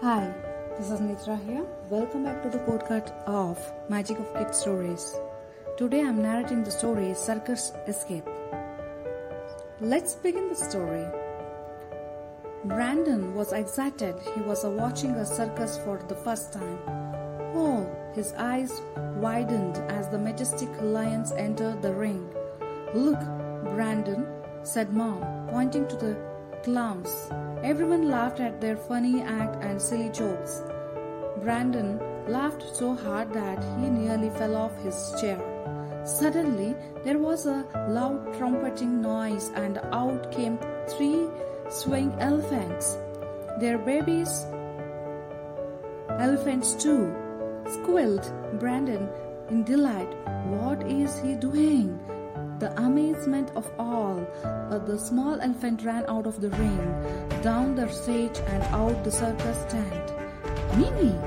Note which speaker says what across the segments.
Speaker 1: Hi, this is Nitra here. Welcome back to the podcast of Magic of Kids Stories. Today I'm narrating the story Circus Escape. Let's begin the story. Brandon was excited. He was watching a circus for the first time. Oh, his eyes widened as the majestic lions entered the ring. Look, Brandon, said Mom, pointing to the clowns. Everyone laughed at their funny act and silly jokes. Brandon laughed so hard that he nearly fell off his chair. Suddenly, there was a loud trumpeting noise, and out came three swaying elephants. Their babies, elephants too, squealed Brandon in delight. What is he doing? The amazement of all, uh, the small elephant ran out of the ring, down the stage, and out the circus tent. Minnie,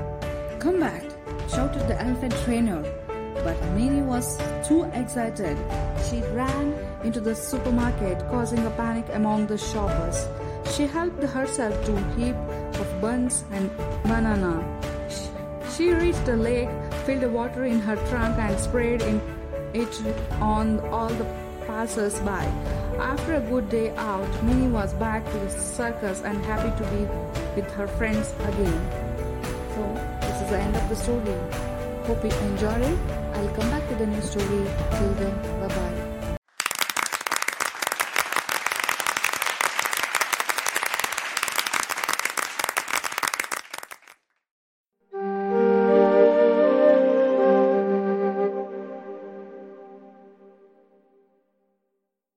Speaker 1: come back, shouted the elephant trainer. But Minnie was too excited. She ran into the supermarket, causing a panic among the shoppers. She helped herself to a heap of buns and banana. She reached the lake, filled the water in her trunk, and sprayed it on all the passers-by. After a good day out, Minnie was back to the circus and happy to be with her friends again. So, this is the end of the story. Hope you enjoyed it. I'll come back with a new story. Till then, bye bye.